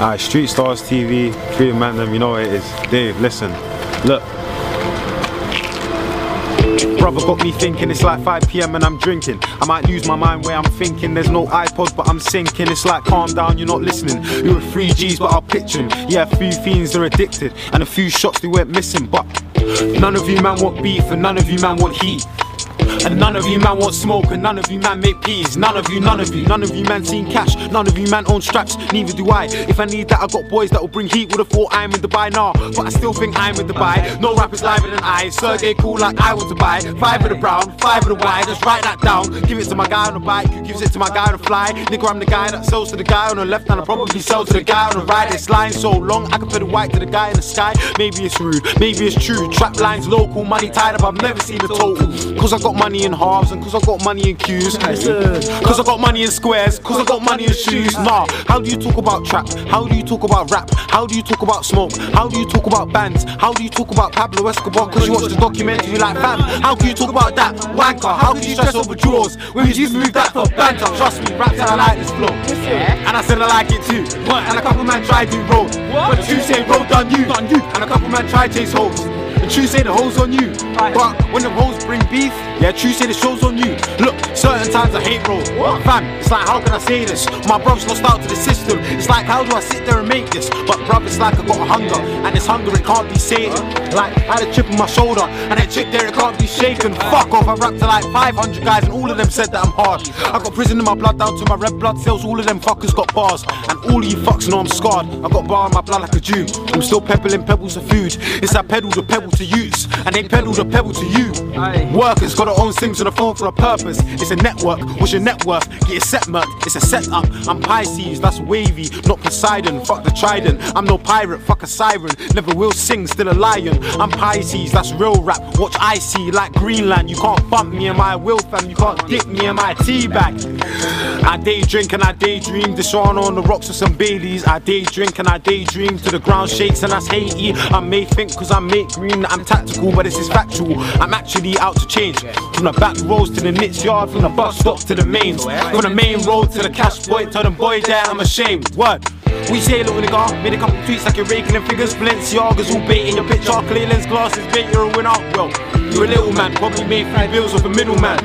Alright, Street Stars TV, Free them, you know what it is. Dave, listen, look. Brother got me thinking it's like 5 pm and I'm drinking. I might lose my mind where I'm thinking. There's no iPods, but I'm sinking. It's like calm down, you're not listening. You were three G's, but I'll picture him. Yeah, a few fiends are addicted, and a few shots they went missing. But none of you man want beef, and none of you man want heat. And none of you man want smoke, and none of you man make peas. None of you, none of you, none of you man seen cash. None of you man own straps, neither do I. If I need that, I got boys that will bring heat. Would've thought I'm in Dubai now, but I still think I'm in Dubai. No rappers liver than I. Sergey cool like I want to buy. Five of the brown, five of the white. Just write that down. Give it to my guy on the bike, who gives it to my guy on the fly. Nigga, I'm the guy that sells to the guy on the left, and I probably sell to the guy on the right. It's line so long, I can put the white to the guy in the sky. Maybe it's rude, maybe it's true. Trap lines local, money tied up. I've never seen a total. Cause I got money in halves and cause I got money in queues. Cause I got money in squares, cause I got money in shoes. Nah, how do you talk about trap? How do you talk about rap? How do you talk about smoke? How do you talk about bands? How do you talk about Pablo Escobar? Cause you watch the documentary you like fam. How can you talk about that? Wanker, how can you stress over drawers? When you just moved that for banter. Trust me, rap said I like this flow. And I said I like it too. What? And a couple man tried to roll. But you say roll done you. And a couple man tried chase hoes. True say the hoes on you. But when the hoes bring beef, yeah, True say the show's on you. Look, certain times I hate roll. Fam, it's like how can I say this? My brother's lost out to the system. It's how do I sit there and make this? But bruv, it's like I got a hunger, and this hunger it can't be sated. Like I had a chip on my shoulder, and that chick there it can't be shaken. Fuck off, I rapped to like 500 guys, and all of them said that I'm hard. I got prison in my blood down to my red blood cells. All of them fuckers got bars, and all of you fucks know I'm scarred. I got bar in my blood like a Jew. I'm still peddling pebbles of food. It's I pedal the pebble to use, and they pedal the pebble to you. Workers got their own sims on the phone for a purpose. It's a network. What's your net worth? Get your set murked. It's a setup. I'm Pisces, that's wavy, not Poseidon. Fuck the Trident. I'm no pirate. Fuck a siren. Never will sing, still a lion. I'm Pisces, that's real rap. Watch I see like Greenland. You can't bump me in my will, fam. You can't dip me in my tea bag. I day drink and I daydream. Deshaun on the rocks with some Baileys. I day drink and I daydream to the ground shakes and that's Haiti. I may think cause I make green that I'm tactical, but this is factual. I'm actually out to change. From the back roads to the knits yard, from the bus stop to the mains. From the main road to the cash boy, tell them boy there I'm ashamed. What? We say little nigga, made a couple tweets like you're raking them figures, Balenciagas all bait in your picture, clear lens glasses, bait, you're a winner. Well, you're a little man, probably made three bills off a middleman.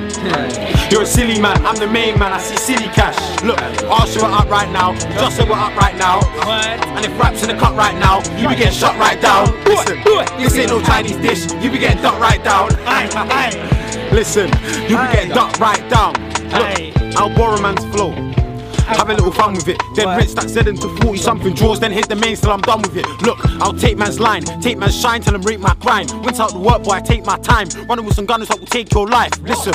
You're a silly man, I'm the main man, I see silly cash. Look, Arsenal are up right now, just we're up right now. And if rap's in the cut right now, you be getting shot right down. Listen, this ain't no Chinese dish, you be getting ducked right down. Listen, you be getting ducked right down. Look, I'll borrow man's flow. Have a little fun with it. Then rinse that Z into 40 something draws, then hit the main till I'm done with it. Look, I'll take man's line, take man's shine, tell him rate my grind. Went out to work, boy, I take my time. Running with some gunners that will take your life. Listen,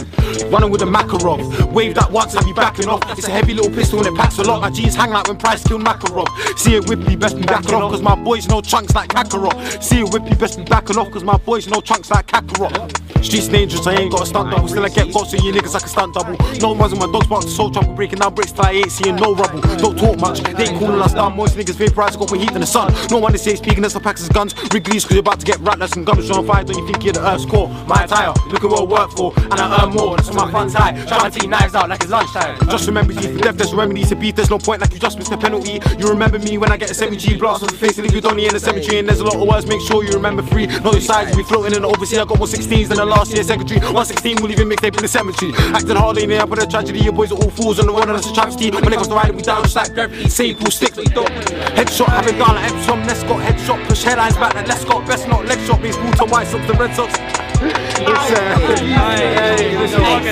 running with a Makarov. Wave that once, I be backing off. It's a heavy little pistol and it packs a lot. My jeans hang like when Price killed Makarov. See it whippy, best be backing off, cause my boys know chunks like Kakarot. See it whippy, best be backing off, cause my boys know chunks like Kakarot. Streets dangerous, I ain't got a stunt double. Still I get got so you niggas like a stunt double. No one's in my dogs bark to soul trouble, breaking down bricks till I ain't seeing no rubble. Don't talk much, they ain't calling us down. Moist niggas vaporize, go for heat in the sun. No one is safe speaking, that's the packs of guns. Wrigley's cause you're about to get ratless and guns on fire. Don't you think you're the earth's core? My attire, look at what I work for, and I earn more. That's my funds high. Trying to take knives out like it's lunchtime. Just remember G for death, there's remedies to beef. There's no point like you just missed the penalty. You remember me when I get a 7G blast on the face and leave you Donny in the cemetery. And there's a lot of words, make sure you remember free. Know your size, we floating in the overseas. I got more 16s than the last year secretary. 116 will even mixtape in the cemetery. Acting hard in there, but a tragedy. Your boys are all fools on the one that's a travesty. When it comes to riding, we down just like gravity. Same cool sticks, we don't. Headshot, have it down like Epsom. Let's go headshot, push headlines back like let's go. Best not leg shot, baseball to white sox, the red sox.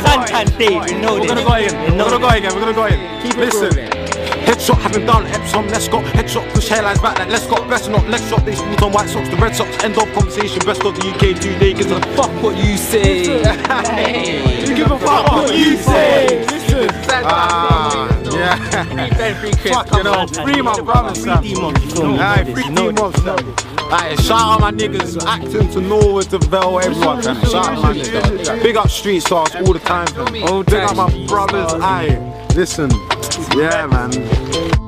Santan Dave, you know We're gonna go again. We're gonna go again. We're gonna go again. Keep Listen. Headshot having done Epsom, let's go. Headshot push hairlines back like let's go. Best not leg shot. They sport on white socks. The red socks. End of conversation. Best of the UK. Two niggas. and Fuck what you say. you give a fuck what you say. Listen. Ah, yeah. Fuck you know. Free my brothers, fam. Free D-Monk, you feel me? Aye, You free know D-Monk. Aye, shout out my niggas acting to Norway to Vel, everyone. fam. Shout out my niggas. Big up street stars all the time. fam. Big up my brothers. Aye, listen. Yeah, man.